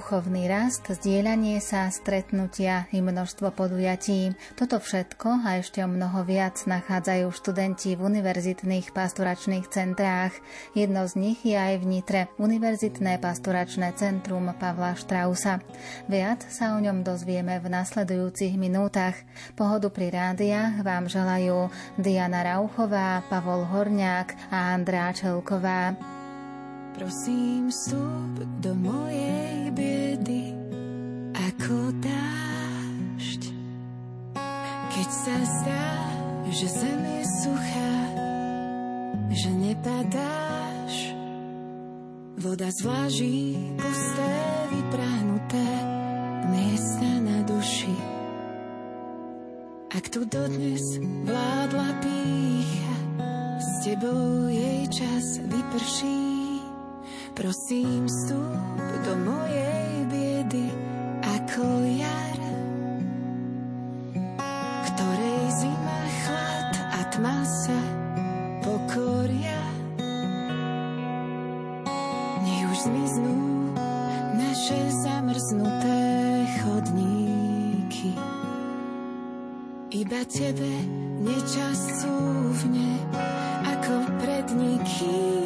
Duchovný rast, zdieľanie sa, stretnutia i množstvo podujatí. Toto všetko a ešte o mnoho viac nachádzajú študenti v univerzitných pastoračných centrách. Jedno z nich je aj v Nitre, Univerzitné pastoračné centrum Pavla Štrausa. Viac sa o ňom dozvieme v nasledujúcich minútach. Pohodu pri rádiách vám želajú Diana Rauchová, Pavol Horňák a Andrá Čelková. Prosím, vstup do mojej biedy ako dážď. Keď sa zdá, že zem je suchá, že nepadáš, voda zvláží pusté, vyprahnuté miesta na duši. Ak tu dodnes vládla pícha, s tebou jej čas vyprší. Prosím, vstup do mojej biedy ako jar, ktorej zima, chlad a tma sa pokoria. Nech už zmiznú naše zamrznuté chodníky. Iba tebe nečas cúvne ako pred nikým.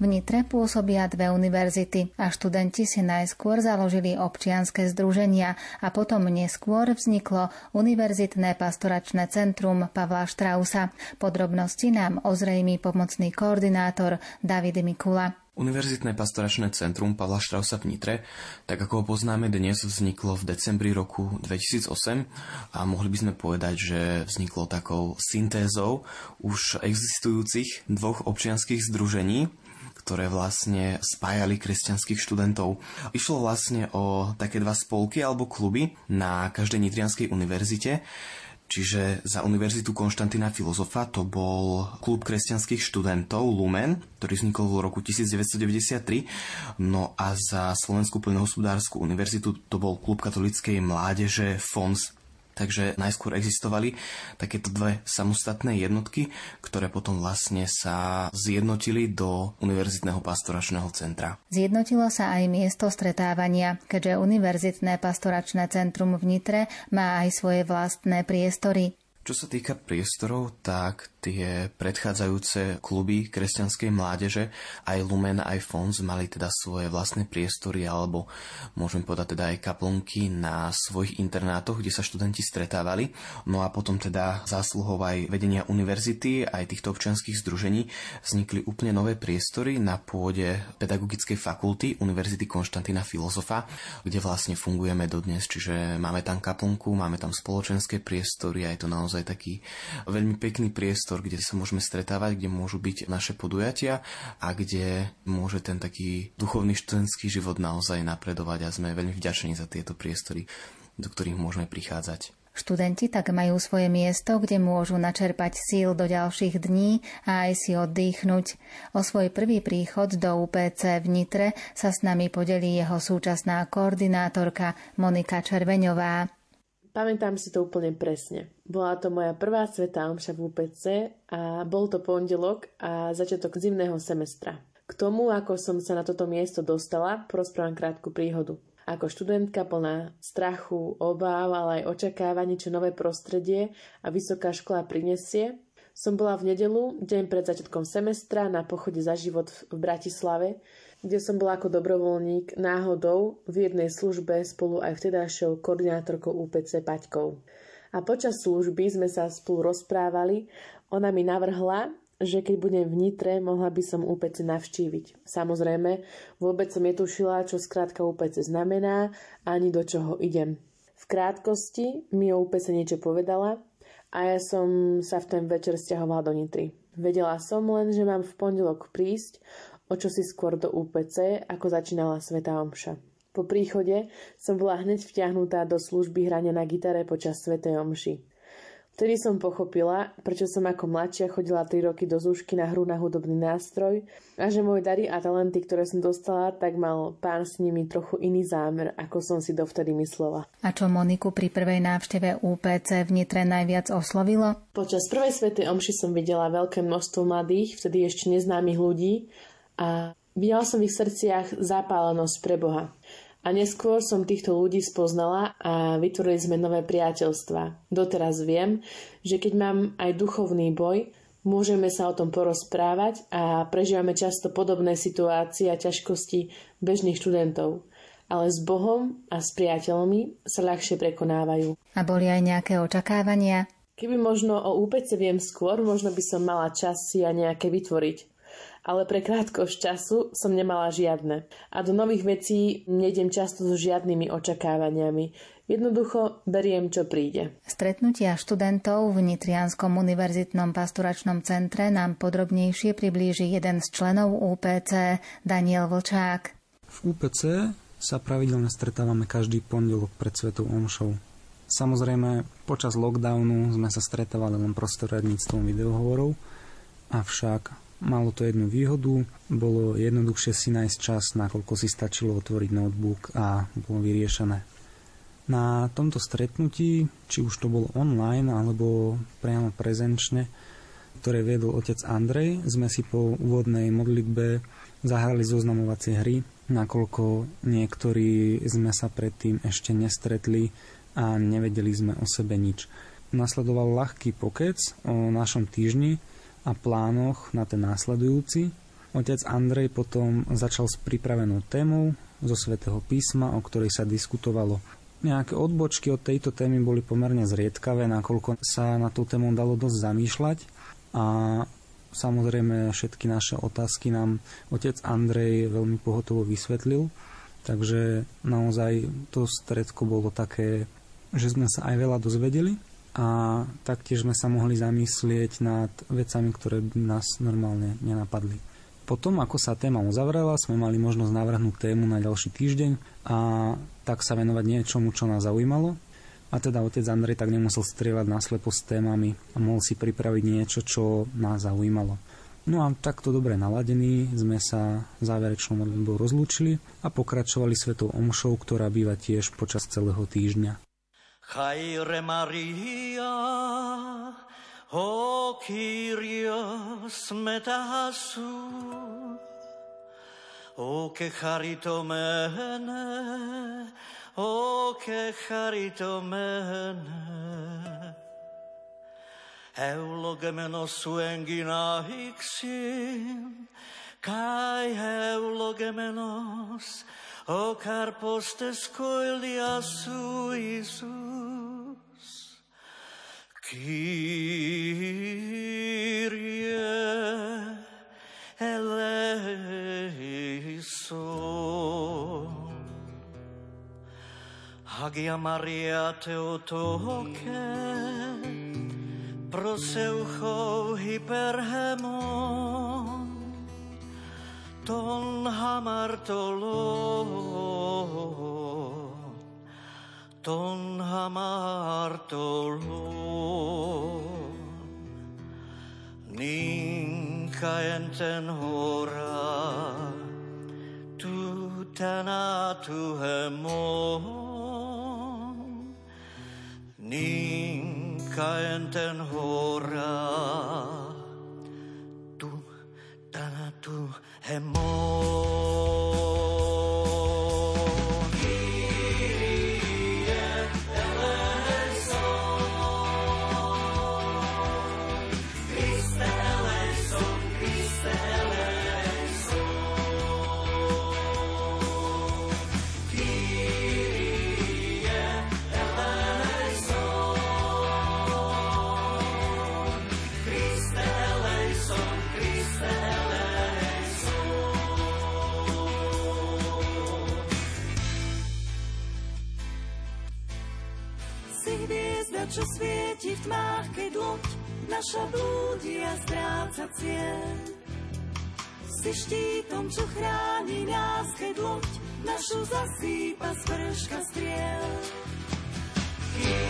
V Nitre pôsobia dve univerzity a študenti si najskôr založili občianske združenia a potom neskôr vzniklo Univerzitné pastoračné centrum Pavla Štrausa. Podrobnosti nám ozrejmí pomocný koordinátor David Mikula. Univerzitné pastoračné centrum Pavla Štrausa v Nitre, tak ako ho poznáme dnes, vzniklo v decembri roku 2008 a mohli by sme povedať, že vzniklo takou syntézou už existujúcich dvoch občianských združení, ktoré vlastne spájali kresťanských študentov. Išlo vlastne o také dva spolky alebo kluby na každej Nitrianskej univerzite. Čiže za Univerzitu Konštantina Filozofa to bol klub kresťanských študentov Lumen, ktorý vznikol v roku 1993. No a za Slovenskú plnohospodárskú univerzitu to bol klub katolíckej mládeže FONS Takže najskôr existovali takéto dve samostatné jednotky, ktoré potom vlastne sa zjednotili do Univerzitného pastoračného centra. Zjednotilo sa aj miesto stretávania, keďže Univerzitné pastoračné centrum v Nitre má aj svoje vlastné priestory. Čo sa týka priestorov, tak tie predchádzajúce kluby kresťanskej mládeže, aj Lumen, aj Fons mali teda svoje vlastné priestory alebo môžeme povedať teda aj kaplnky na svojich internátoch, kde sa študenti stretávali. No a potom teda zásluhov aj vedenia univerzity, aj týchto občianských združení vznikli úplne nové priestory na pôde pedagogickej fakulty Univerzity Konštantína Filozofa, kde vlastne fungujeme dodnes, čiže máme tam kaplnku, máme tam spoločenské priestory a je to naozaj taký veľmi pekný priestor priestor, kde sa môžeme stretávať, kde môžu byť naše podujatia a kde môže ten taký duchovný študentský život naozaj napredovať a sme veľmi vďační za tieto priestory, do ktorých môžeme prichádzať. Študenti tak majú svoje miesto, kde môžu načerpať síl do ďalších dní a aj si oddychnúť. O svoj prvý príchod do UPC v Nitre sa s nami podelí jeho súčasná koordinátorka Monika Červeňová. Pamätám si to úplne presne. Bola to moja prvá sveta omša v UPC a bol to pondelok a začiatok zimného semestra. K tomu, ako som sa na toto miesto dostala, porozprávam krátku príhodu. Ako študentka plná strachu, obáv, ale aj očakávaní, čo nové prostredie a vysoká škola prinesie, som bola v nedelu, deň pred začiatkom semestra, na pochode za život v Bratislave, kde som bola ako dobrovoľník náhodou v jednej službe spolu aj vtedajšou koordinátorkou UPC Paťkou. A počas služby sme sa spolu rozprávali, ona mi navrhla, že keď budem v Nitre, mohla by som UPC navštíviť. Samozrejme, vôbec som netušila, čo skrátka UPC znamená, ani do čoho idem. V krátkosti mi o UPC niečo povedala a ja som sa v ten večer stiahovala do Nitry. Vedela som len, že mám v pondelok prísť, o čo si skôr do UPC, ako začínala Sveta Omša. Po príchode som bola hneď vtiahnutá do služby hrania na gitare počas Svetej Omši. Vtedy som pochopila, prečo som ako mladšia chodila 3 roky do zúšky na hru na hudobný nástroj a že moje dary a talenty, ktoré som dostala, tak mal pán s nimi trochu iný zámer, ako som si dovtedy myslela. A čo Moniku pri prvej návšteve UPC v Nitre najviac oslovilo? Počas prvej svetej omši som videla veľké množstvo mladých, vtedy ešte neznámych ľudí a videla som v ich srdciach zapálenosť pre Boha. A neskôr som týchto ľudí spoznala a vytvorili sme nové priateľstva. Doteraz viem, že keď mám aj duchovný boj, môžeme sa o tom porozprávať a prežívame často podobné situácie a ťažkosti bežných študentov. Ale s Bohom a s priateľmi sa ľahšie prekonávajú. A boli aj nejaké očakávania? Keby možno o úpece viem skôr, možno by som mala čas si a nejaké vytvoriť ale pre krátkosť času som nemala žiadne. A do nových vecí nejdem často so žiadnymi očakávaniami. Jednoducho beriem, čo príde. Stretnutia študentov v Nitrianskom univerzitnom pastoračnom centre nám podrobnejšie priblíži jeden z členov UPC, Daniel Vlčák. V UPC sa pravidelne stretávame každý pondelok pred Svetou Omšou. Samozrejme, počas lockdownu sme sa stretávali len prostredníctvom videohovorov, avšak Malo to jednu výhodu, bolo jednoduchšie si nájsť čas, nakoľko si stačilo otvoriť notebook a bolo vyriešené. Na tomto stretnutí, či už to bolo online alebo priamo prezenčne, ktoré viedol otec Andrej, sme si po úvodnej modlitbe zahrali zoznamovacie hry, nakoľko niektorí sme sa predtým ešte nestretli a nevedeli sme o sebe nič. Nasledoval ľahký pokec o našom týždni, a plánoch na ten následujúci. Otec Andrej potom začal s pripravenou témou zo svätého písma, o ktorej sa diskutovalo. Nejaké odbočky od tejto témy boli pomerne zriedkavé, nakoľko sa na tú tému dalo dosť zamýšľať a samozrejme všetky naše otázky nám otec Andrej veľmi pohotovo vysvetlil, takže naozaj to stredko bolo také, že sme sa aj veľa dozvedeli a taktiež sme sa mohli zamyslieť nad vecami, ktoré by nás normálne nenapadli. Potom, ako sa téma uzavrela, sme mali možnosť navrhnúť tému na ďalší týždeň a tak sa venovať niečomu, čo nás zaujímalo. A teda otec Andrej tak nemusel strieľať naslepo s témami a mohol si pripraviť niečo, čo nás zaujímalo. No a takto dobre naladení sme sa záverečnou modlitbou rozlúčili a pokračovali svetou omšou, ktorá býva tiež počas celého týždňa. Χάιρε Μαρία, ο Κύριος μετά σου, ο και χαριτωμένε, ο και χαριτωμένε, ευλογεμένος σου εγκυνά Καί ευλογεμένος ο καρπός της κοηλίας σου Ιησούς. Κύριε ελέησον. Άγια Μαρία Θεοτόκε, προσεύχω υπερχεμόν. Ton hamartolon ton hamartolo. Ninka enten hora tu tanatu hemon Ninka enten hora tanatu hemon čo svieti v tmách, keď loď naša blúdi a stráca cieľ. Si štítom, čo chráni nás, keď loď našu zasýpa sprška striel. Kyrie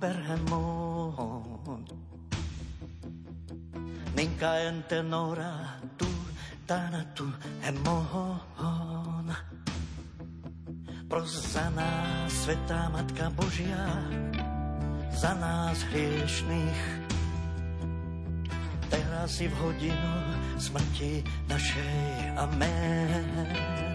Pergamon. Ninka en tenora tu tanatu hemon. Pro za nás, Svetá Matka Božia, za nás hriešných. Teraz i v hodinu smrti našej. Amen.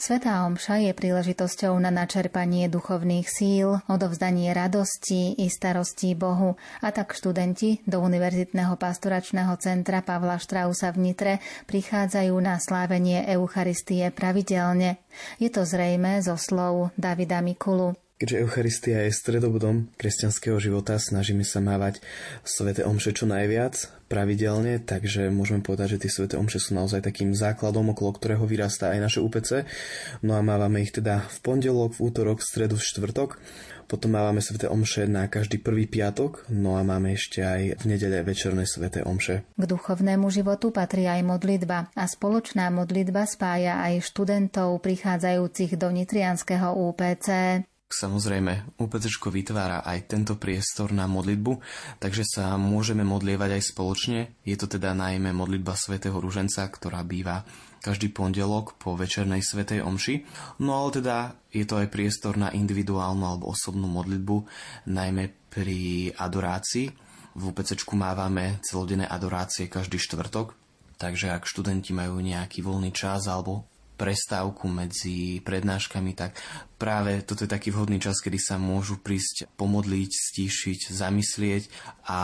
Svetá Omša je príležitosťou na načerpanie duchovných síl, odovzdanie radosti i starostí Bohu a tak študenti do Univerzitného pastoračného centra Pavla Štrausa v Nitre prichádzajú na slávenie Eucharistie pravidelne. Je to zrejme zo slov Davida Mikulu. Keďže Eucharistia je stredobodom kresťanského života, snažíme sa mávať Svete Omše čo najviac, pravidelne, takže môžeme povedať, že tie Svete Omše sú naozaj takým základom, okolo ktorého vyrastá aj naše UPC. No a mávame ich teda v pondelok, v útorok, v stredu, v štvrtok. Potom mávame Svete Omše na každý prvý piatok, no a máme ešte aj v nedele večerné Svete Omše. K duchovnému životu patrí aj modlitba a spoločná modlitba spája aj študentov prichádzajúcich do Nitrianského UPC. Samozrejme, UPC vytvára aj tento priestor na modlitbu, takže sa môžeme modlievať aj spoločne. Je to teda najmä modlitba svätého Ruženca, ktorá býva každý pondelok po večernej svetej omši. No ale teda je to aj priestor na individuálnu alebo osobnú modlitbu, najmä pri adorácii. V UPC mávame celodenné adorácie každý štvrtok, takže ak študenti majú nejaký voľný čas alebo prestávku medzi prednáškami, tak práve toto je taký vhodný čas, kedy sa môžu prísť pomodliť, stíšiť, zamyslieť a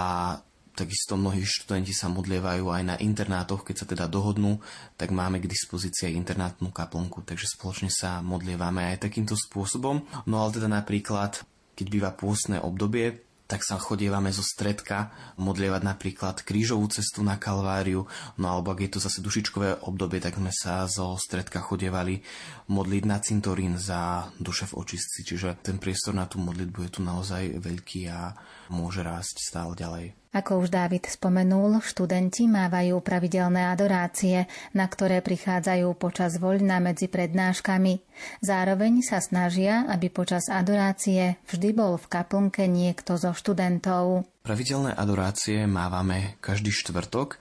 Takisto mnohí študenti sa modlievajú aj na internátoch, keď sa teda dohodnú, tak máme k dispozícii aj internátnu kaplnku, takže spoločne sa modlievame aj takýmto spôsobom. No ale teda napríklad, keď býva pôstne obdobie, tak sa chodievame zo stredka modlievať napríklad krížovú cestu na Kalváriu, no alebo ak je to zase dušičkové obdobie, tak sme sa zo stredka chodievali modliť na cintorín za duše v očistci, čiže ten priestor na tú modlitbu je tu naozaj veľký a môže rásť stále ďalej. Ako už Dávid spomenul, študenti mávajú pravidelné adorácie, na ktoré prichádzajú počas voľna medzi prednáškami. Zároveň sa snažia, aby počas adorácie vždy bol v kaplnke niekto zo študentov. Pravidelné adorácie mávame každý štvrtok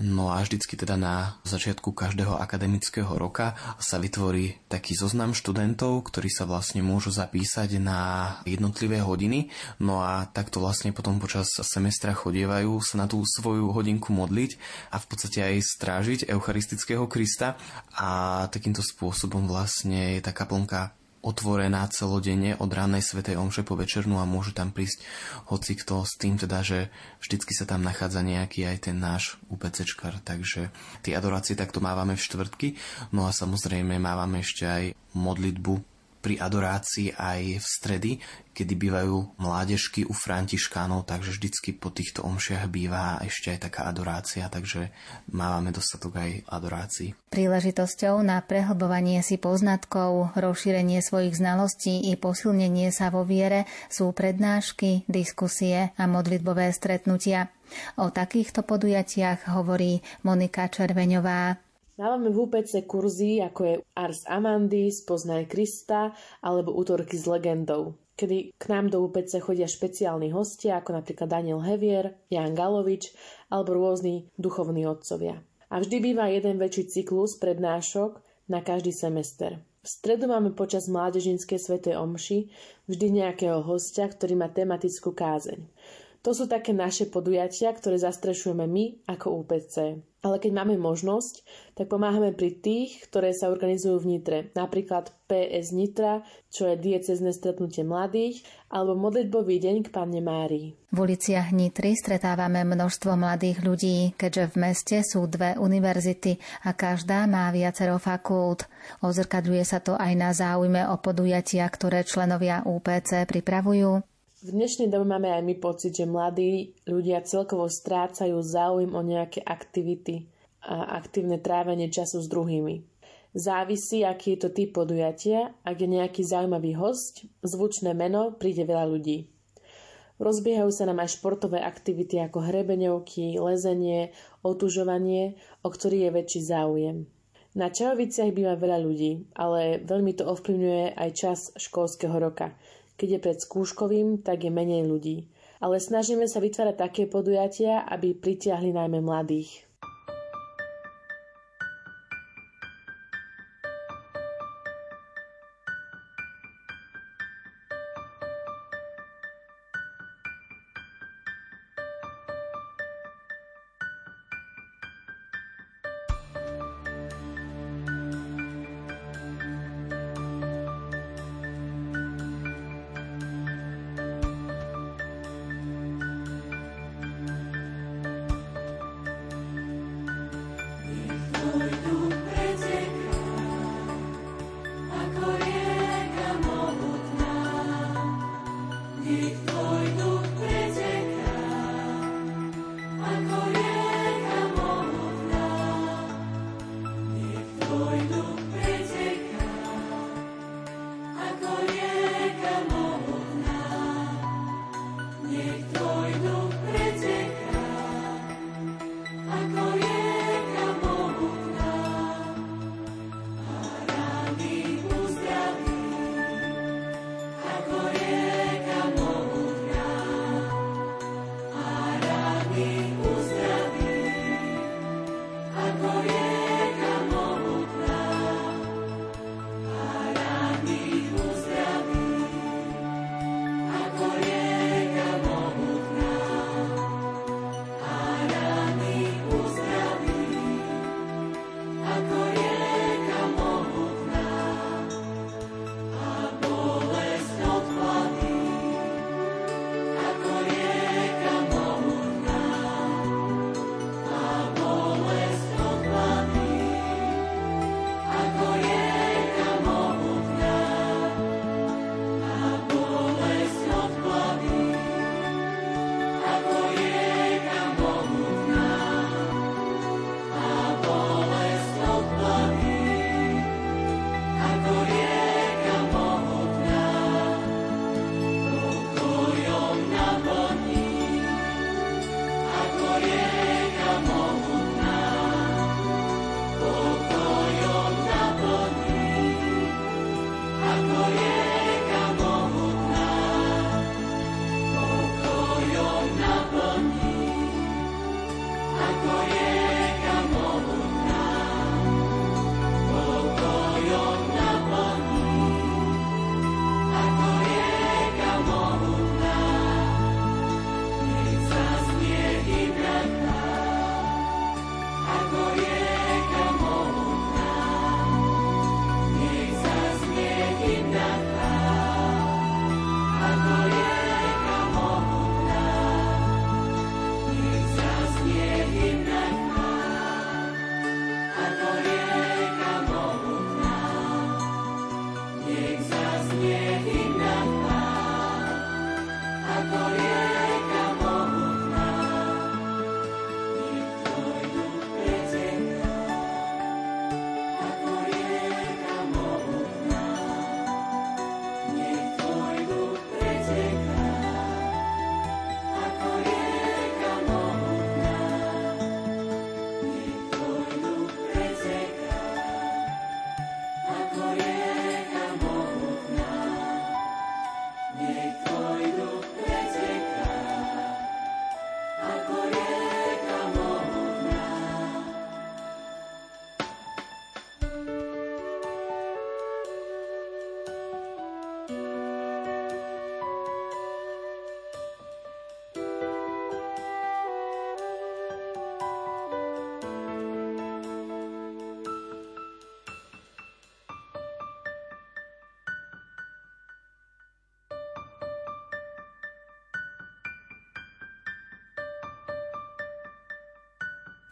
No a vždycky teda na začiatku každého akademického roka sa vytvorí taký zoznam študentov, ktorí sa vlastne môžu zapísať na jednotlivé hodiny. No a takto vlastne potom počas semestra chodievajú sa na tú svoju hodinku modliť a v podstate aj strážiť Eucharistického Krista a takýmto spôsobom vlastne je tá kaplnka otvorená celodenne od ránej svetej omše po večernú a môže tam prísť hoci kto s tým teda, že vždycky sa tam nachádza nejaký aj ten náš UPCčkar, takže tie adorácie takto mávame v štvrtky, no a samozrejme mávame ešte aj modlitbu pri adorácii aj v stredy, kedy bývajú mládežky u františkánov, takže vždycky po týchto omšiach býva ešte aj taká adorácia, takže máme dostatok aj adorácií. Príležitosťou na prehlbovanie si poznatkov, rozšírenie svojich znalostí i posilnenie sa vo viere sú prednášky, diskusie a modlitbové stretnutia. O takýchto podujatiach hovorí Monika Červeňová. Mávame v UPC kurzy, ako je Ars Amandis, Poznaj Krista alebo Útorky s legendou, kedy k nám do UPC chodia špeciálni hostia, ako napríklad Daniel Hevier, Jan Galovič alebo rôzni duchovní otcovia. A vždy býva jeden väčší cyklus prednášok na každý semester. V stredu máme počas mládežinskej svetej omši vždy nejakého hostia, ktorý má tematickú kázeň. To sú také naše podujatia, ktoré zastrešujeme my ako UPC. Ale keď máme možnosť, tak pomáhame pri tých, ktoré sa organizujú v Nitre. Napríklad PS Nitra, čo je diecezne stretnutie mladých, alebo modlitbový deň k Panne Márii. V uliciach Nitry stretávame množstvo mladých ľudí, keďže v meste sú dve univerzity a každá má viacero fakult. Ozrkadľuje sa to aj na záujme o podujatia, ktoré členovia UPC pripravujú. V dnešnej dobe máme aj my pocit, že mladí ľudia celkovo strácajú záujem o nejaké aktivity a aktívne trávenie času s druhými. Závisí, aký je to typ podujatia, ak je nejaký zaujímavý host, zvučné meno, príde veľa ľudí. Rozbiehajú sa nám aj športové aktivity ako hrebeňovky, lezenie, otužovanie, o ktorý je väčší záujem. Na Čajoviciach býva veľa ľudí, ale veľmi to ovplyvňuje aj čas školského roka – keď je pred skúškovým, tak je menej ľudí. Ale snažíme sa vytvárať také podujatia, aby pritiahli najmä mladých.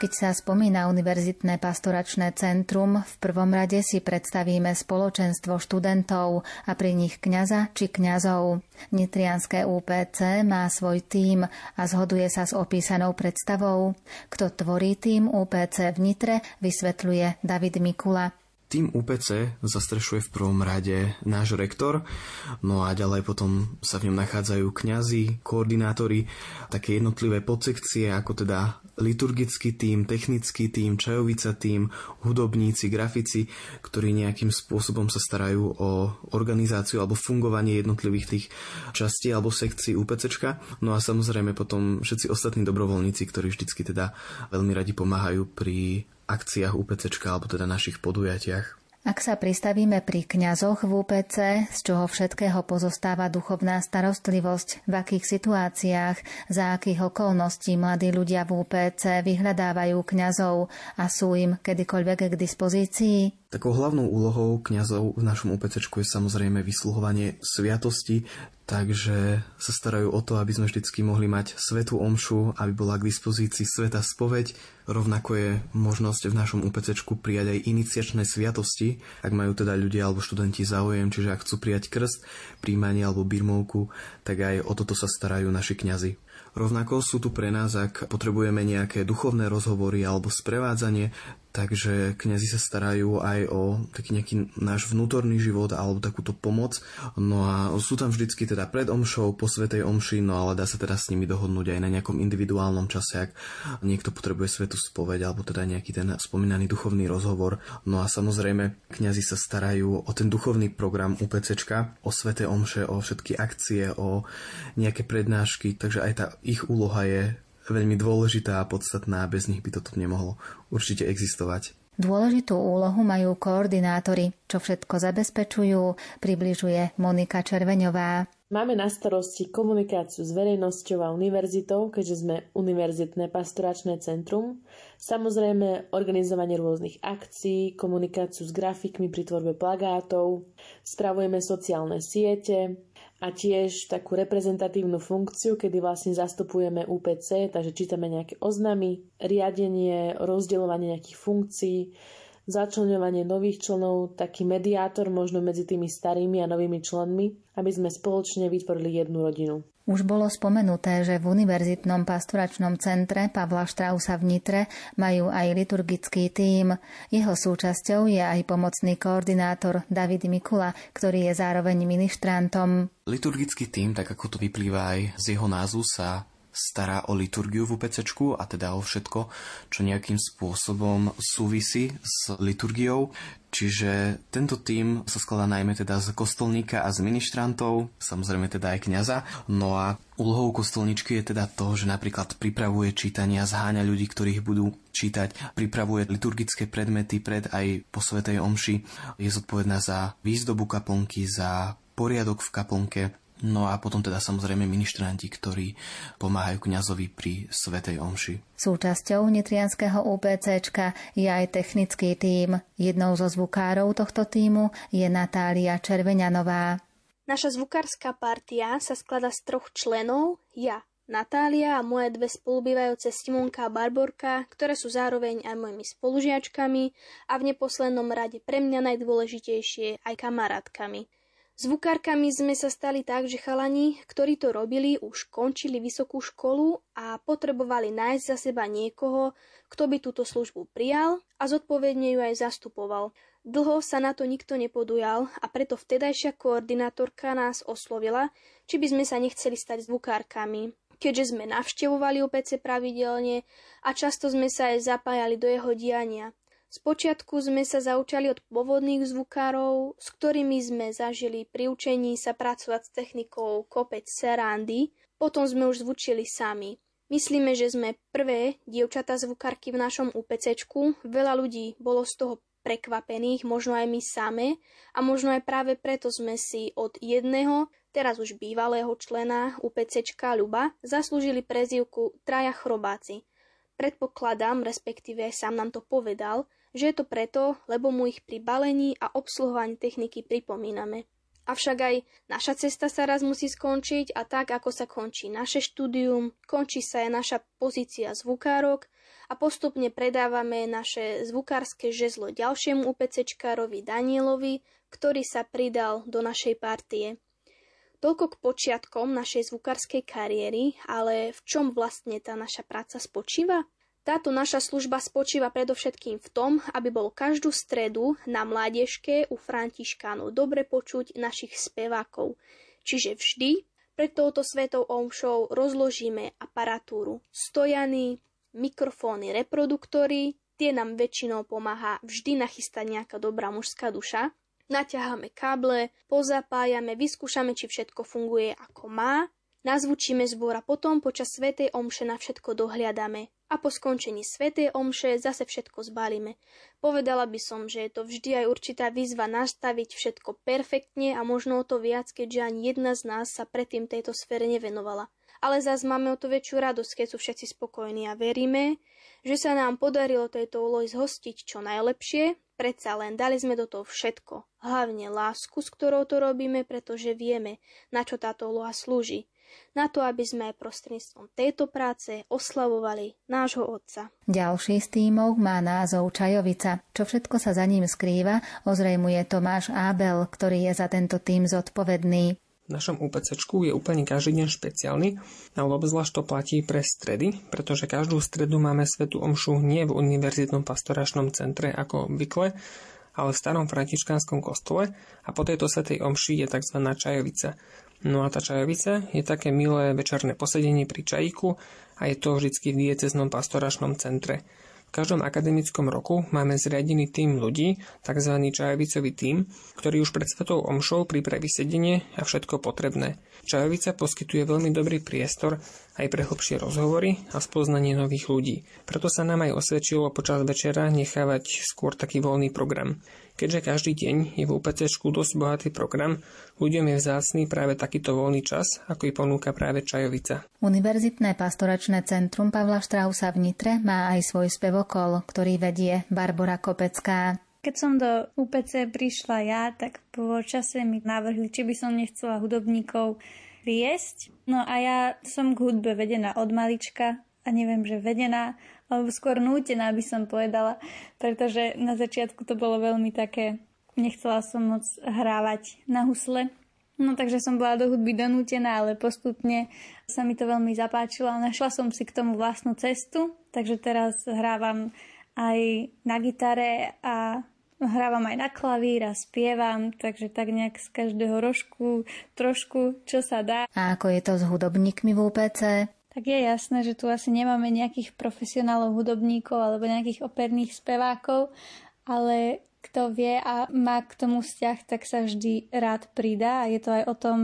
Keď sa spomína Univerzitné pastoračné centrum, v prvom rade si predstavíme spoločenstvo študentov a pri nich kňaza či kňazov. Nitrianské UPC má svoj tím a zhoduje sa s opísanou predstavou. Kto tvorí tým UPC v Nitre, vysvetľuje David Mikula. Tým UPC zastrešuje v prvom rade náš rektor, no a ďalej potom sa v ňom nachádzajú kňazi, koordinátori, také jednotlivé podsekcie, ako teda liturgický tím, technický tím, čajovica tím, hudobníci, grafici, ktorí nejakým spôsobom sa starajú o organizáciu alebo fungovanie jednotlivých tých častí alebo sekcií UPCčka. No a samozrejme potom všetci ostatní dobrovoľníci, ktorí vždycky teda veľmi radi pomáhajú pri akciách UPC alebo teda našich podujatiach. Ak sa pristavíme pri kňazoch v UPC, z čoho všetkého pozostáva duchovná starostlivosť, v akých situáciách, za akých okolností mladí ľudia v UPC vyhľadávajú kňazov a sú im kedykoľvek k dispozícii? Takou hlavnou úlohou kňazov v našom UPC je samozrejme vysluhovanie sviatosti, takže sa starajú o to, aby sme vždycky mohli mať svetú omšu, aby bola k dispozícii sveta spoveď. Rovnako je možnosť v našom UPC prijať aj iniciačné sviatosti, ak majú teda ľudia alebo študenti záujem, čiže ak chcú prijať krst, príjmanie alebo birmovku, tak aj o toto sa starajú naši kňazi. Rovnako sú tu pre nás, ak potrebujeme nejaké duchovné rozhovory alebo sprevádzanie, takže kňazi sa starajú aj o taký nejaký náš vnútorný život alebo takúto pomoc. No a sú tam vždycky teda pred omšou, po svetej omši, no ale dá sa teda s nimi dohodnúť aj na nejakom individuálnom čase, ak niekto potrebuje svetu spoveď alebo teda nejaký ten spomínaný duchovný rozhovor. No a samozrejme kňazi sa starajú o ten duchovný program UPCčka, o svete omše, o všetky akcie, o nejaké prednášky, takže aj tá ich úloha je veľmi dôležitá a podstatná a bez nich by toto nemohlo určite existovať. Dôležitú úlohu majú koordinátori, čo všetko zabezpečujú, približuje Monika Červeňová. Máme na starosti komunikáciu s verejnosťou a univerzitou, keďže sme univerzitné pastoračné centrum. Samozrejme organizovanie rôznych akcií, komunikáciu s grafikmi pri tvorbe plagátov, spravujeme sociálne siete, a tiež takú reprezentatívnu funkciu, kedy vlastne zastupujeme UPC, takže čítame nejaké oznamy, riadenie, rozdeľovanie nejakých funkcií, začlenovanie nových členov, taký mediátor možno medzi tými starými a novými členmi, aby sme spoločne vytvorili jednu rodinu. Už bolo spomenuté, že v Univerzitnom pastoračnom centre Pavla Štrausa v Nitre majú aj liturgický tím. Jeho súčasťou je aj pomocný koordinátor David Mikula, ktorý je zároveň ministrantom. Liturgický tím, tak ako to vyplýva aj z jeho názvu, sa stará o liturgiu v UPC a teda o všetko, čo nejakým spôsobom súvisí s liturgiou. Čiže tento tím sa skladá najmä teda z kostolníka a z ministrantov, samozrejme teda aj kňaza. No a úlohou kostolničky je teda to, že napríklad pripravuje čítania, zháňa ľudí, ktorých budú čítať, pripravuje liturgické predmety pred aj po Svetej Omši, je zodpovedná za výzdobu kaplnky, za poriadok v kaplnke, No a potom teda samozrejme ministranti, ktorí pomáhajú kňazovi pri Svetej Omši. Súčasťou nitrianského UPCčka je aj technický tím. Jednou zo zvukárov tohto týmu je Natália Červeňanová. Naša zvukárska partia sa sklada z troch členov, ja, Natália a moje dve spolubývajúce Simonka a Barborka, ktoré sú zároveň aj mojimi spolužiačkami a v neposlednom rade pre mňa najdôležitejšie aj kamarátkami – Zvukárkami sme sa stali tak, že chalani, ktorí to robili, už končili vysokú školu a potrebovali nájsť za seba niekoho, kto by túto službu prijal a zodpovedne ju aj zastupoval. Dlho sa na to nikto nepodujal a preto vtedajšia koordinátorka nás oslovila, či by sme sa nechceli stať zvukárkami. Keďže sme navštevovali UPC pravidelne a často sme sa aj zapájali do jeho diania. Spočiatku sme sa zaučali od pôvodných zvukárov, s ktorými sme zažili pri učení sa pracovať s technikou kopec serandy, potom sme už zvučili sami. Myslíme, že sme prvé dievčatá zvukárky v našom UPCčku, veľa ľudí bolo z toho prekvapených, možno aj my same, a možno aj práve preto sme si od jedného, teraz už bývalého člena UPCčka Ľuba, zaslúžili prezývku Traja chrobáci. Predpokladám, respektíve sám nám to povedal, že je to preto, lebo mu ich pri balení a obsluhovaní techniky pripomíname. Avšak aj naša cesta sa raz musí skončiť a tak, ako sa končí naše štúdium, končí sa aj naša pozícia zvukárok a postupne predávame naše zvukárske žezlo ďalšiemu UPCčkárovi Danielovi, ktorý sa pridal do našej partie. Toľko k počiatkom našej zvukárskej kariéry, ale v čom vlastne tá naša práca spočíva? Táto naša služba spočíva predovšetkým v tom, aby bolo každú stredu na mládežke u Františkánov dobre počuť našich spevákov. Čiže vždy pred touto svetou omšou rozložíme aparatúru. Stojany, mikrofóny, reproduktory, tie nám väčšinou pomáha vždy nachystať nejaká dobrá mužská duša. Naťaháme káble, pozapájame, vyskúšame, či všetko funguje ako má Nazvučíme zbor a potom počas Svetej Omše na všetko dohliadame a po skončení Svetej Omše zase všetko zbalíme. Povedala by som, že je to vždy aj určitá výzva nastaviť všetko perfektne a možno o to viac, keďže ani jedna z nás sa predtým tejto sfére nevenovala. Ale zase máme o to väčšiu radosť, keď sú všetci spokojní a veríme, že sa nám podarilo tejto úlohy zhostiť čo najlepšie, predsa len dali sme do toho všetko, hlavne lásku, s ktorou to robíme, pretože vieme, na čo táto úloha slúži na to, aby sme prostredníctvom tejto práce oslavovali nášho Otca. Ďalší z tímov má názov Čajovica. Čo všetko sa za ním skrýva, ozrejmuje Tomáš Ábel, ktorý je za tento tým zodpovedný. V našom UPC je úplne každý deň špeciálny, ale obzvlášť to platí pre stredy, pretože každú stredu máme svetu omšu nie v Univerzitnom pastoračnom centre ako obvykle, ale v starom františkánskom kostole a po tejto svetej omši je tzv. čajovica. No a tá čajovica je také milé večerné posedenie pri čajíku a je to vždy v dieceznom pastoračnom centre. V každom akademickom roku máme zriadený tým ľudí, tzv. čajovicový tým, ktorý už pred svetou omšou pripraví sedenie a všetko potrebné. Čajovica poskytuje veľmi dobrý priestor aj pre hlbšie rozhovory a spoznanie nových ľudí. Preto sa nám aj osvedčilo počas večera nechávať skôr taký voľný program. Keďže každý deň je v UPC dosť bohatý program, ľuďom je vzácný práve takýto voľný čas, ako i ponúka práve Čajovica. Univerzitné pastoračné centrum Pavla Štrausa v Nitre má aj svoj spevokol, ktorý vedie Barbara Kopecká. Keď som do UPC prišla ja, tak po čase mi navrhli, či by som nechcela hudobníkov viesť. No a ja som k hudbe vedená od malička a neviem, že vedená, alebo skôr nútená by som povedala, pretože na začiatku to bolo veľmi také, nechcela som moc hrávať na husle, No takže som bola do hudby donútená, ale postupne sa mi to veľmi zapáčilo a našla som si k tomu vlastnú cestu, takže teraz hrávam aj na gitare a hrávam aj na klavír a spievam, takže tak nejak z každého rožku trošku, čo sa dá. A ako je to s hudobníkmi v UPC? Tak je jasné, že tu asi nemáme nejakých profesionálov hudobníkov alebo nejakých operných spevákov, ale kto vie a má k tomu vzťah, tak sa vždy rád pridá a je to aj o tom,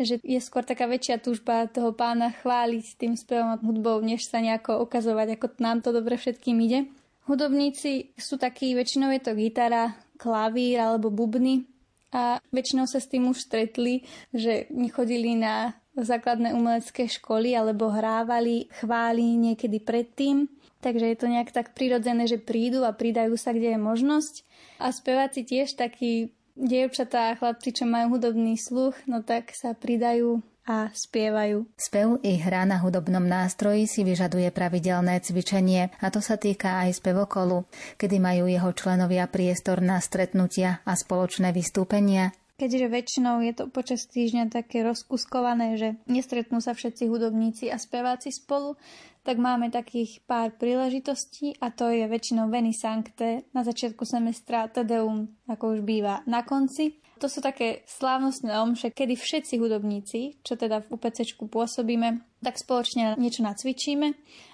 že je skôr taká väčšia túžba toho pána chváliť tým spevom a hudbou, než sa nejako ukazovať, ako nám to dobre všetkým ide. Hudobníci sú takí, väčšinou je to gitara, klavír alebo bubny a väčšinou sa s tým už stretli, že nechodili na základné umelecké školy alebo hrávali chváli niekedy predtým. Takže je to nejak tak prirodzené, že prídu a pridajú sa, kde je možnosť. A speváci tiež takí dievčatá a chlapci, čo majú hudobný sluch, no tak sa pridajú a spievajú. Spev i hra na hudobnom nástroji si vyžaduje pravidelné cvičenie a to sa týka aj spevokolu, kedy majú jeho členovia priestor na stretnutia a spoločné vystúpenia Keďže väčšinou je to počas týždňa také rozkuskované, že nestretnú sa všetci hudobníci a speváci spolu, tak máme takých pár príležitostí a to je väčšinou Veni Sancte na začiatku semestra Tedeum, ako už býva na konci. To sú také slávnostné omše, kedy všetci hudobníci, čo teda v UPC pôsobíme, tak spoločne niečo nacvičíme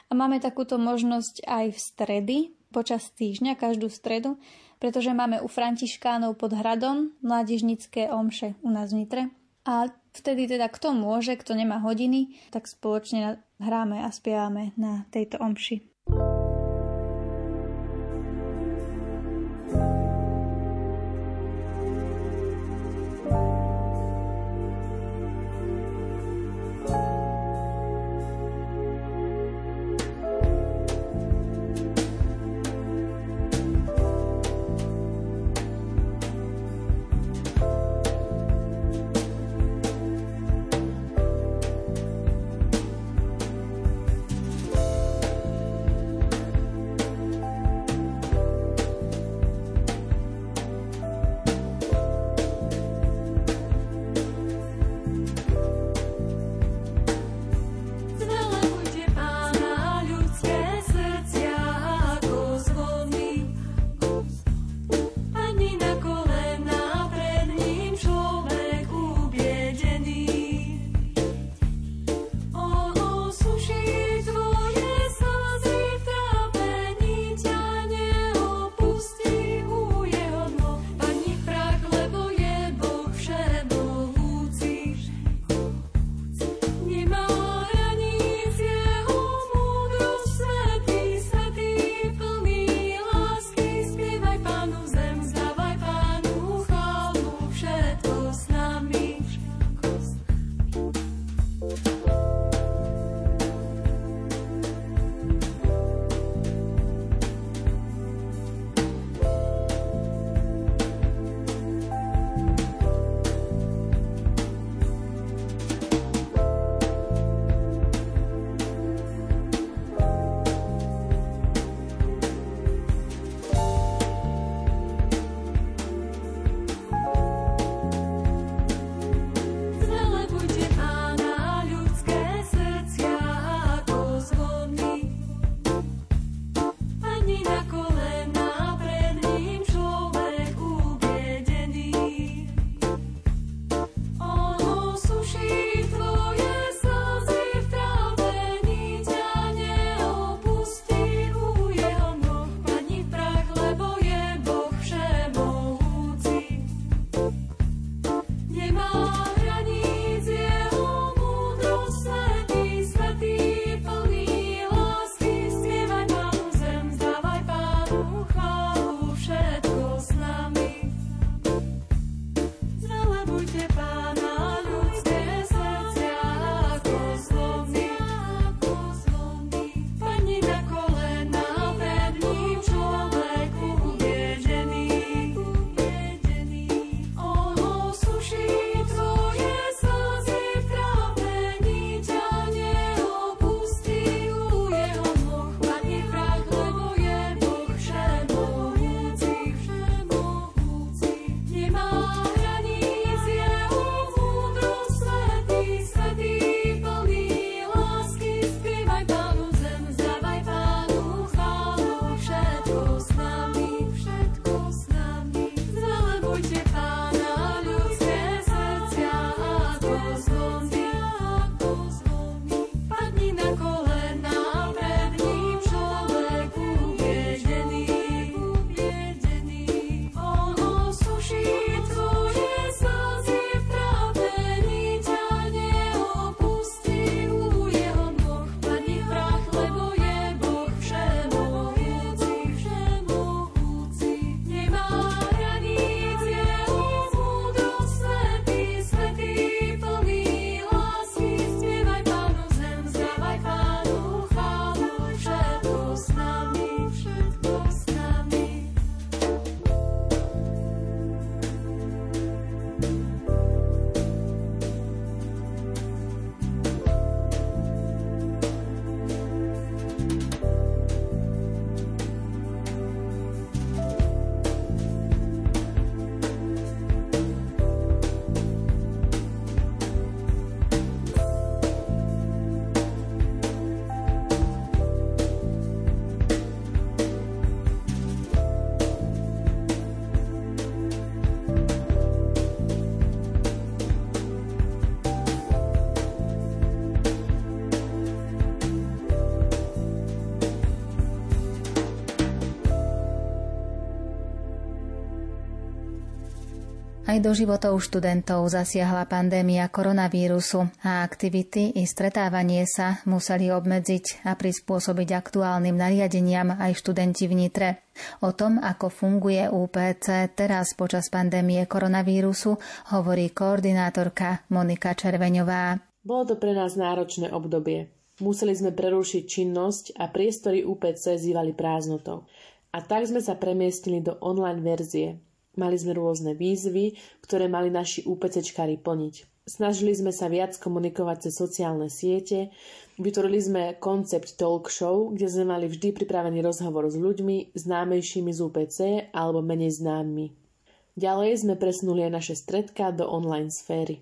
a máme takúto možnosť aj v stredy, počas týždňa, každú stredu, pretože máme u Františkánov pod hradom mládežnické omše u nás v Nitre. A vtedy teda kto môže, kto nemá hodiny, tak spoločne hráme a spievame na tejto omši. Aj do životov študentov zasiahla pandémia koronavírusu a aktivity i stretávanie sa museli obmedziť a prispôsobiť aktuálnym nariadeniam aj študenti v Nitre. O tom, ako funguje UPC teraz počas pandémie koronavírusu, hovorí koordinátorka Monika Červeňová. Bolo to pre nás náročné obdobie. Museli sme prerušiť činnosť a priestory UPC zývali prázdnotou. A tak sme sa premiestnili do online verzie, Mali sme rôzne výzvy, ktoré mali naši UPCčkári plniť. Snažili sme sa viac komunikovať cez sociálne siete, vytvorili sme koncept talk show, kde sme mali vždy pripravený rozhovor s ľuďmi známejšími z UPC alebo menej známymi. Ďalej sme presunuli aj naše stredka do online sféry.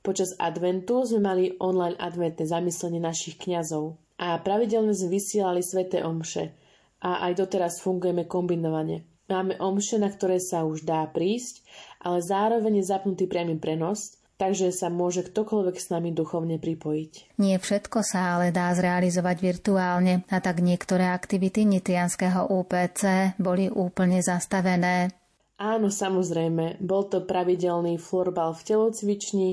Počas adventu sme mali online adventné zamyslenie našich kňazov a pravidelne sme vysielali sveté omše a aj doteraz fungujeme kombinovane. Máme omše, na ktoré sa už dá prísť, ale zároveň je zapnutý priamy prenos, takže sa môže ktokoľvek s nami duchovne pripojiť. Nie všetko sa ale dá zrealizovať virtuálne a tak niektoré aktivity nitrianského UPC boli úplne zastavené. Áno, samozrejme, bol to pravidelný florbal v telocvični,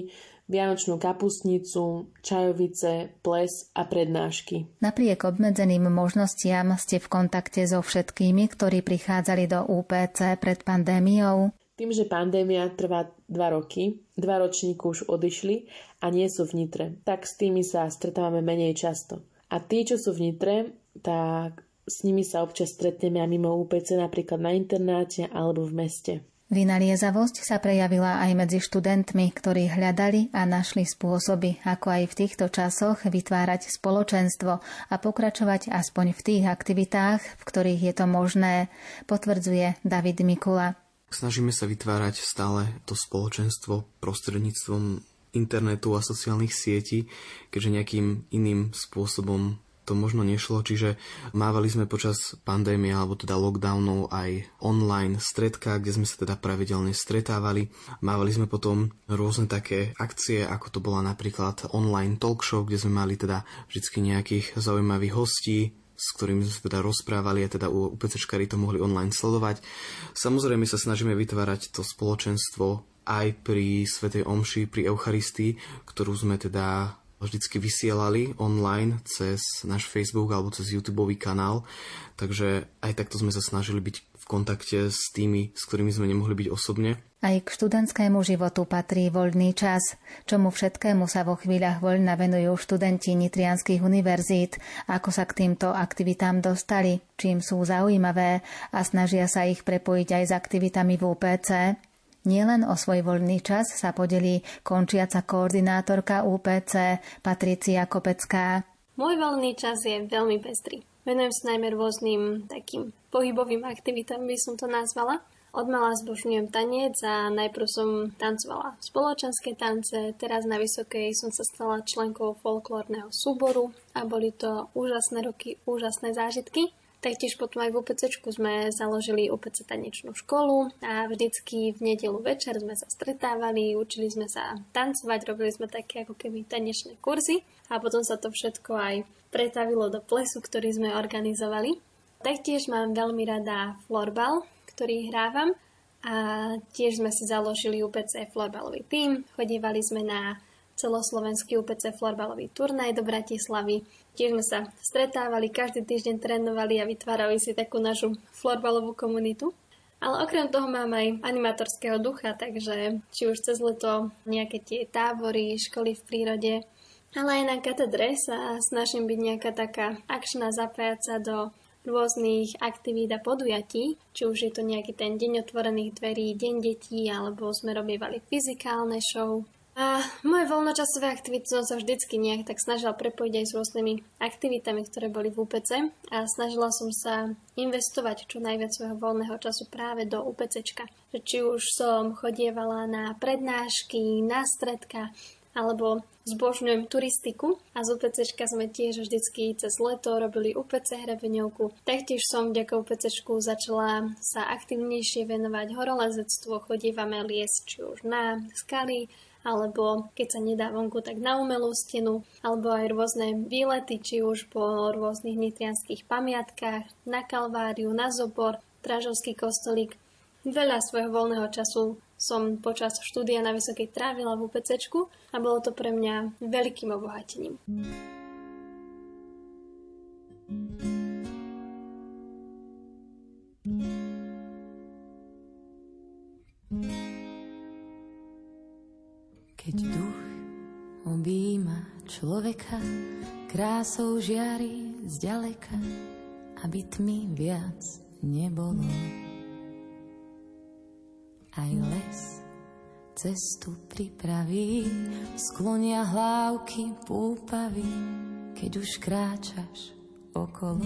vianočnú kapustnicu, čajovice, ples a prednášky. Napriek obmedzeným možnostiam ste v kontakte so všetkými, ktorí prichádzali do UPC pred pandémiou? Tým, že pandémia trvá dva roky, dva ročníky už odišli a nie sú v Nitre, tak s tými sa stretávame menej často. A tí, čo sú v Nitre, tak s nimi sa občas stretneme a mimo UPC napríklad na internáte alebo v meste. Vynaliezavosť sa prejavila aj medzi študentmi, ktorí hľadali a našli spôsoby, ako aj v týchto časoch vytvárať spoločenstvo a pokračovať aspoň v tých aktivitách, v ktorých je to možné, potvrdzuje David Mikula. Snažíme sa vytvárať stále to spoločenstvo prostredníctvom internetu a sociálnych sietí, keďže nejakým iným spôsobom to možno nešlo, čiže mávali sme počas pandémie alebo teda lockdownov aj online stredka, kde sme sa teda pravidelne stretávali. Mávali sme potom rôzne také akcie, ako to bola napríklad online talk show, kde sme mali teda vždy nejakých zaujímavých hostí, s ktorými sme sa teda rozprávali a teda u UPCčkári to mohli online sledovať. Samozrejme sa snažíme vytvárať to spoločenstvo aj pri Svetej Omši, pri Eucharistii, ktorú sme teda vždycky vysielali online cez náš Facebook alebo cez YouTube kanál, takže aj takto sme sa snažili byť v kontakte s tými, s ktorými sme nemohli byť osobne. Aj k študentskému životu patrí voľný čas, čomu všetkému sa vo chvíľach voľna venujú študenti nitrianských univerzít, ako sa k týmto aktivitám dostali, čím sú zaujímavé? A snažia sa ich prepojiť aj s aktivitami v UPC. Nielen o svoj voľný čas sa podelí končiaca koordinátorka UPC Patricia Kopecká. Môj voľný čas je veľmi pestrý. Venujem sa najmä rôznym takým pohybovým aktivitám, by som to nazvala. Od mala zbožňujem tanec a najprv som tancovala spoločenské tance, teraz na Vysokej som sa stala členkou folklórneho súboru a boli to úžasné roky, úžasné zážitky. Taktiež potom aj v UPC sme založili UPC tanečnú školu a vždycky v nedelu večer sme sa stretávali, učili sme sa tancovať, robili sme také ako keby tanečné kurzy a potom sa to všetko aj pretavilo do plesu, ktorý sme organizovali. Taktiež mám veľmi rada florbal, ktorý hrávam a tiež sme si založili UPC florbalový tým. Chodívali sme na celoslovenský UPC florbalový turnaj do Bratislavy. Tiež sme sa stretávali, každý týždeň trénovali a vytvárali si takú našu florbalovú komunitu. Ale okrem toho mám aj animatorského ducha, takže či už cez leto nejaké tie tábory, školy v prírode, ale aj na katedre sa snažím byť nejaká taká akčná, zapájať sa do rôznych aktivít a podujatí, či už je to nejaký ten deň otvorených dverí, deň detí, alebo sme robievali fyzikálne show, a moje voľnočasové aktivity som sa vždycky nejak tak snažila prepojiť aj s rôznymi aktivitami, ktoré boli v UPC a snažila som sa investovať čo najviac svojho voľného času práve do UPCčka. Či už som chodievala na prednášky, na stredka, alebo zbožňujem turistiku a z UPCčka sme tiež vždycky cez leto robili UPC hrebeňovku. Taktiež som vďaka UPCčku začala sa aktivnejšie venovať horolezectvu, chodívame lies či už na skaly, alebo keď sa nedá vonku, tak na umelú stenu, alebo aj rôzne výlety, či už po rôznych nitrianských pamiatkách, na Kalváriu, na Zobor, Tražovský kostolík. Veľa svojho voľného času som počas štúdia na Vysokej trávila v UPC a bolo to pre mňa veľkým obohatením. Keď človeka, krásou žiari zďaleka, aby tmy viac nebolo aj les cestu pripraví, sklonia hlávky púpavy, keď už kráčaš okolo.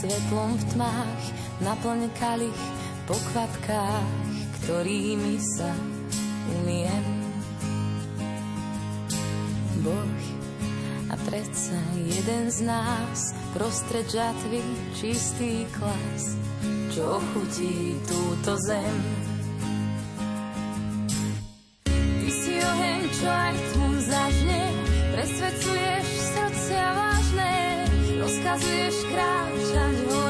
Svetlom v tmách, naplň kalich po kvapkách, ktorými sa umiem. Boh a predsa jeden z nás, prostred žatvy čistý klas, čo ochutí túto zem. Rozkazuješ kráčať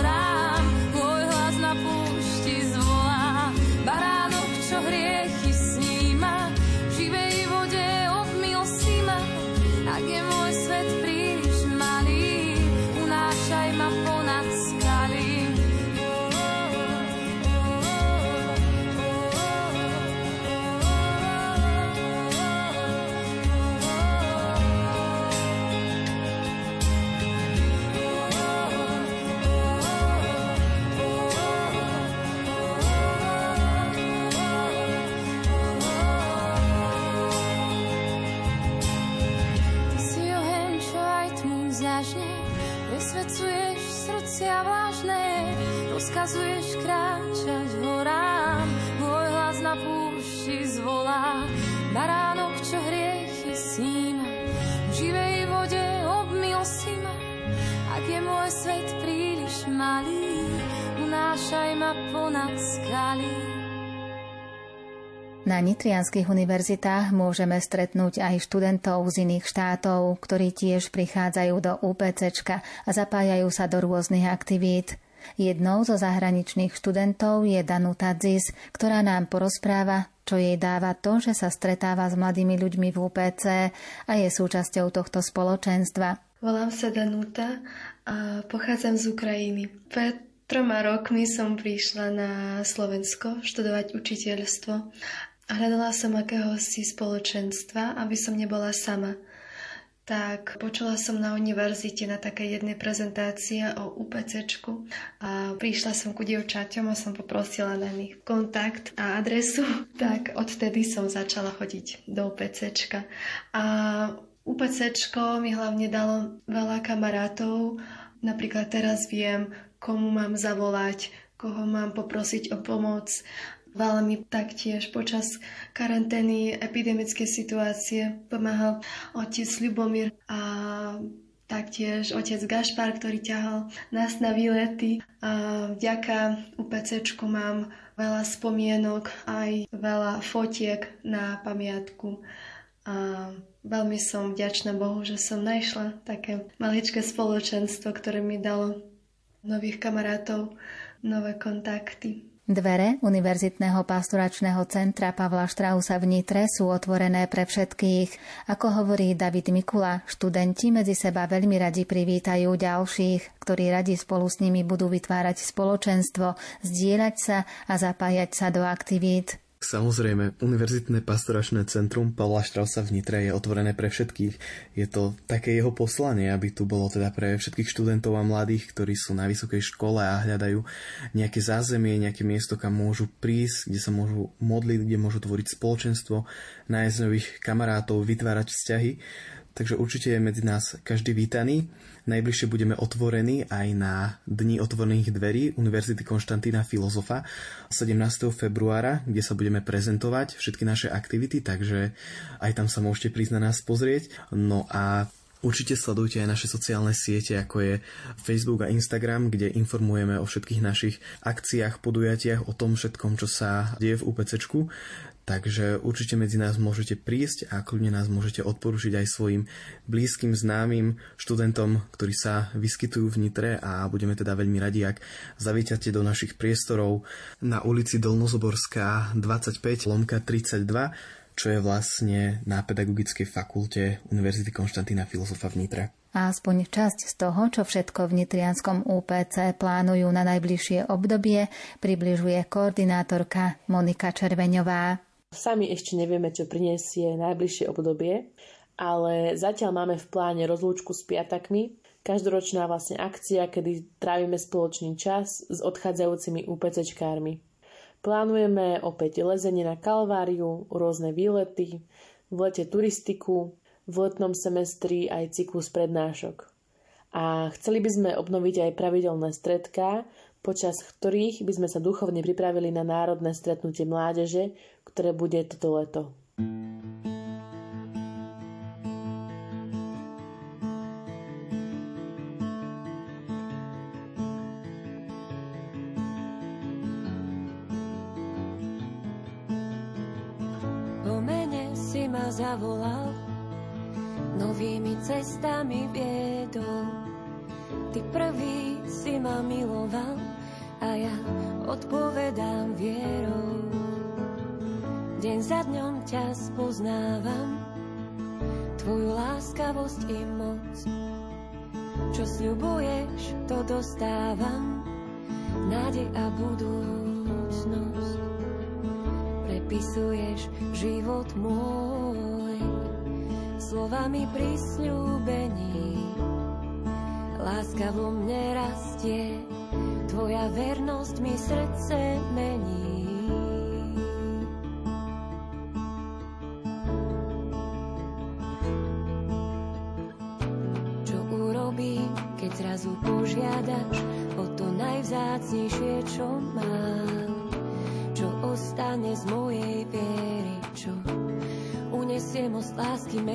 ponad skaly. Na nitrianských univerzitách môžeme stretnúť aj študentov z iných štátov, ktorí tiež prichádzajú do UPC a zapájajú sa do rôznych aktivít. Jednou zo zahraničných študentov je Danuta Dzis, ktorá nám porozpráva, čo jej dáva to, že sa stretáva s mladými ľuďmi v UPC a je súčasťou tohto spoločenstva. Volám sa Danuta a pochádzam z Ukrajiny. Pred troma rokmi som prišla na Slovensko študovať učiteľstvo a hľadala som akéhosi spoločenstva, aby som nebola sama. Tak počula som na univerzite na takej jednej prezentácii o UPCčku a prišla som ku dievčaťom a som poprosila na nich kontakt a adresu. Tak odtedy som začala chodiť do UPCčka. A UPCčko mi hlavne dalo veľa kamarátov. Napríklad teraz viem, komu mám zavolať, koho mám poprosiť o pomoc Veľa mi taktiež počas karantény epidemickej situácie pomáhal otec Ľubomír a taktiež otec Gašpar, ktorý ťahal nás na výlety. A vďaka UPCčku mám veľa spomienok, aj veľa fotiek na pamiatku. A veľmi som vďačná Bohu, že som našla také maličké spoločenstvo, ktoré mi dalo nových kamarátov, nové kontakty. Dvere Univerzitného pastoračného centra Pavla Štrausa v Nitre sú otvorené pre všetkých. Ako hovorí David Mikula, študenti medzi seba veľmi radi privítajú ďalších, ktorí radi spolu s nimi budú vytvárať spoločenstvo, zdieľať sa a zapájať sa do aktivít. Samozrejme, Univerzitné pastoračné centrum Pavla Štrausa v Nitre je otvorené pre všetkých. Je to také jeho poslanie, aby tu bolo teda pre všetkých študentov a mladých, ktorí sú na vysokej škole a hľadajú nejaké zázemie, nejaké miesto, kam môžu prísť, kde sa môžu modliť, kde môžu tvoriť spoločenstvo, nájsť nových kamarátov, vytvárať vzťahy. Takže určite je medzi nás každý vítaný. Najbližšie budeme otvorení aj na Dni otvorených dverí Univerzity Konštantína Filozofa 17. februára, kde sa budeme prezentovať všetky naše aktivity, takže aj tam sa môžete prísť na nás pozrieť. No a Určite sledujte aj naše sociálne siete, ako je Facebook a Instagram, kde informujeme o všetkých našich akciách, podujatiach, o tom všetkom, čo sa deje v UPCčku. Takže určite medzi nás môžete prísť a kľudne nás môžete odporučiť aj svojim blízkym, známym študentom, ktorí sa vyskytujú v Nitre a budeme teda veľmi radi, ak zavítate do našich priestorov na ulici Dolnozoborská 25 lomka 32 čo je vlastne na Pedagogickej fakulte Univerzity Konštantína Filozofa v Nitre. Aspoň časť z toho, čo všetko v Nitrianskom UPC plánujú na najbližšie obdobie, približuje koordinátorka Monika Červeňová. Sami ešte nevieme, čo prinesie najbližšie obdobie, ale zatiaľ máme v pláne rozlúčku s piatakmi, každoročná vlastne akcia, kedy trávime spoločný čas s odchádzajúcimi UPCčkármi. Plánujeme opäť lezenie na Kalváriu, rôzne výlety, v lete turistiku, v letnom semestri aj cyklus prednášok. A chceli by sme obnoviť aj pravidelné stredká, počas ktorých by sme sa duchovne pripravili na národné stretnutie mládeže, ktoré bude toto leto. Po mene si ma zavolal, novými cestami viedol. Ty prvý si ma miloval a ja odpovedám vierou. Deň za dňom ťa spoznávam, Tvoju láskavosť i moc. Čo sľubuješ, to dostávam, nádej a budúcnosť. Prepisuješ život môj, slovami prisľúbení. Láska vo mne rastie, Tvoja vernosť mi srdce mení.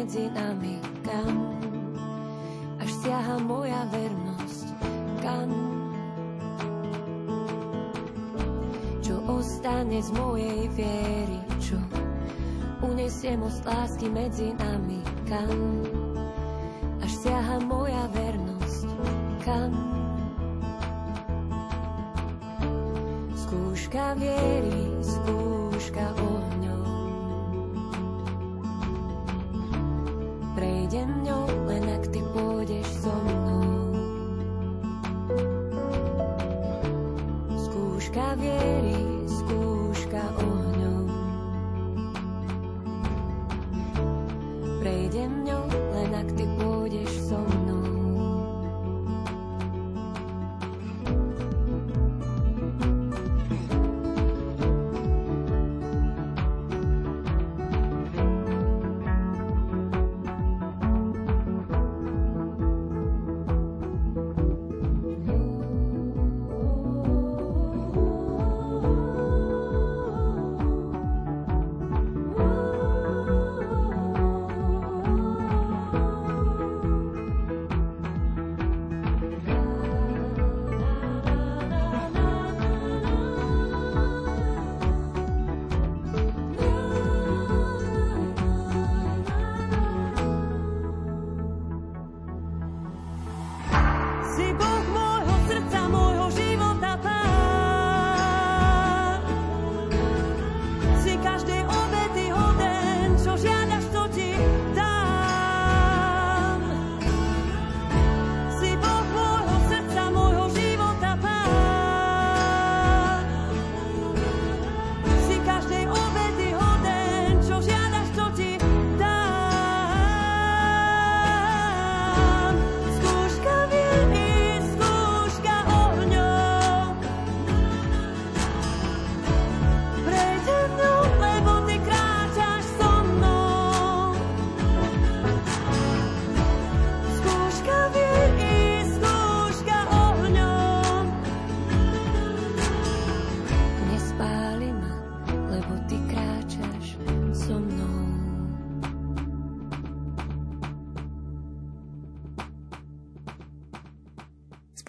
Medzi nami, kam až siaha moja vernosť, kam. Čo ostane z mojej viery, čo unesie most lásky medzi nami, kam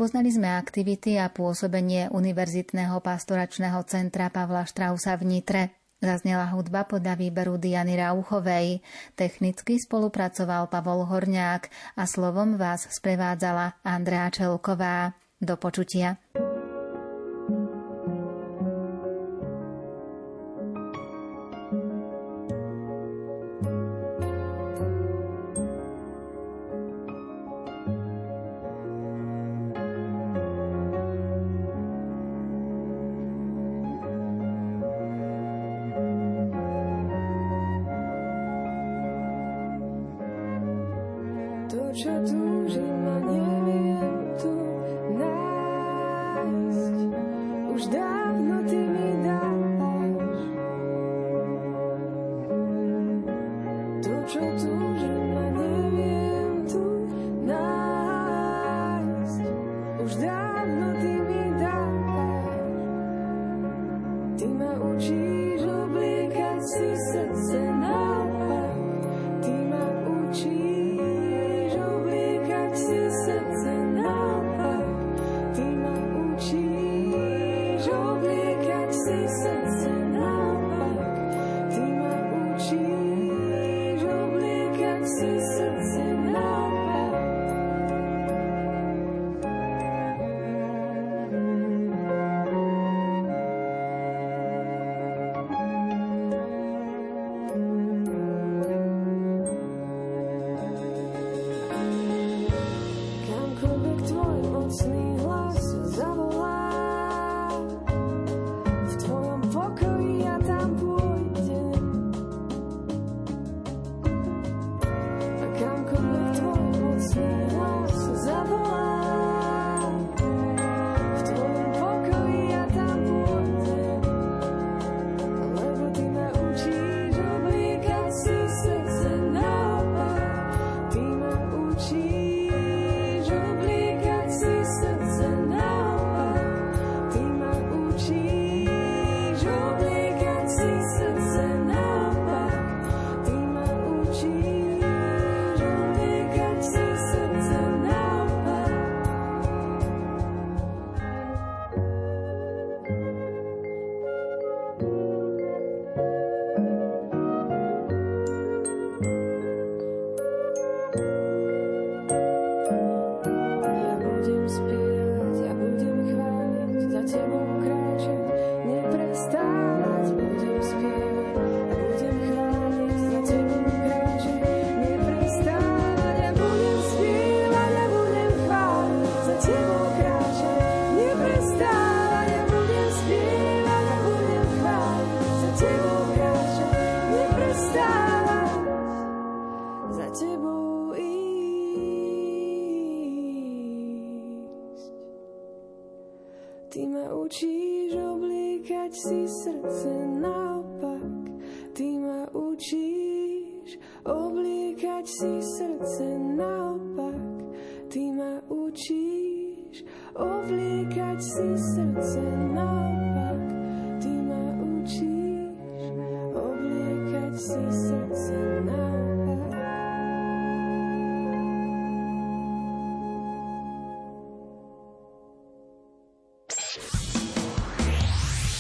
Spoznali sme aktivity a pôsobenie Univerzitného pastoračného centra Pavla Štrausa v Nitre. Zaznela hudba podľa výberu Diany Rauchovej. Technicky spolupracoval Pavol Horňák a slovom vás sprevádzala Andrea Čelková. Do počutia.